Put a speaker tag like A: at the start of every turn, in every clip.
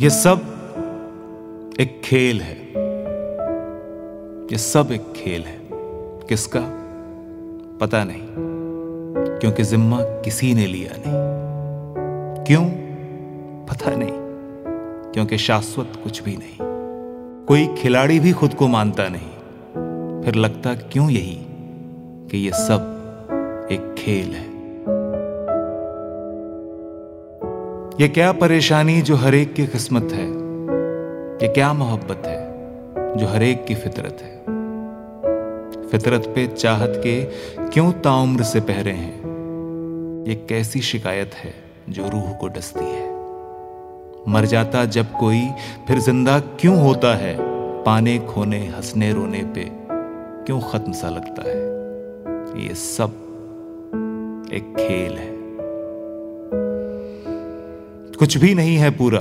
A: ये सब एक खेल है। ये सब एक खेल है। किसका? पता नहीं, क्योंकि जिम्मा किसी ने लिया नहीं। क्यों? पता नहीं, क्योंकि शाश्वत कुछ भी नहीं। कोई खिलाड़ी भी खुद को मानता नहीं। फिर लगता क्यों यही कि ये सब एक खेल है? ये क्या परेशानी जो हर एक की किस्मत है? ये क्या मोहब्बत है जो हर एक की फितरत है? फितरत पे चाहत के क्यों ताउम्र से पहरे हैं? ये कैसी शिकायत है जो रूह को डसती है? मर जाता जब कोई, फिर ज़िंदा क्यों होता है? पाने, खोने, हंसने, रोने पे क्यों खत्म सा लगता है? ये सब एक खेल है। कुछ भी नहीं है पूरा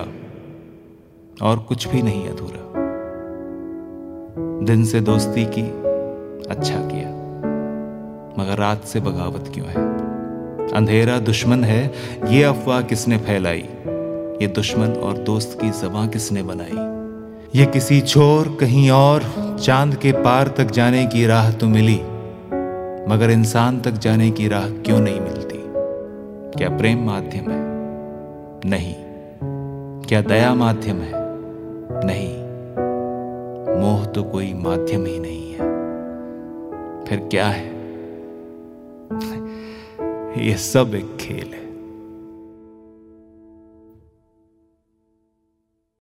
A: और कुछ भी नहीं अधूरा। दिन से दोस्ती की अच्छा किया, मगर रात से बगावत क्यों है? अंधेरा दुश्मन है, ये अफवाह किसने फैलाई? ये दुश्मन और दोस्त की जबां किसने बनाई? ये किसी छोर कहीं और, चाँद के पार तक जाने की राह तो मिली, मगर इंसान तक जाने की राह क्यों नहीं मिलती? क्या प्रेम माध्यम है? नहीं। क्या दया माध्यम है? नहीं। मोह तो कोई माध्यम ही नहीं है। फिर क्या है? यह सब एक खेल है।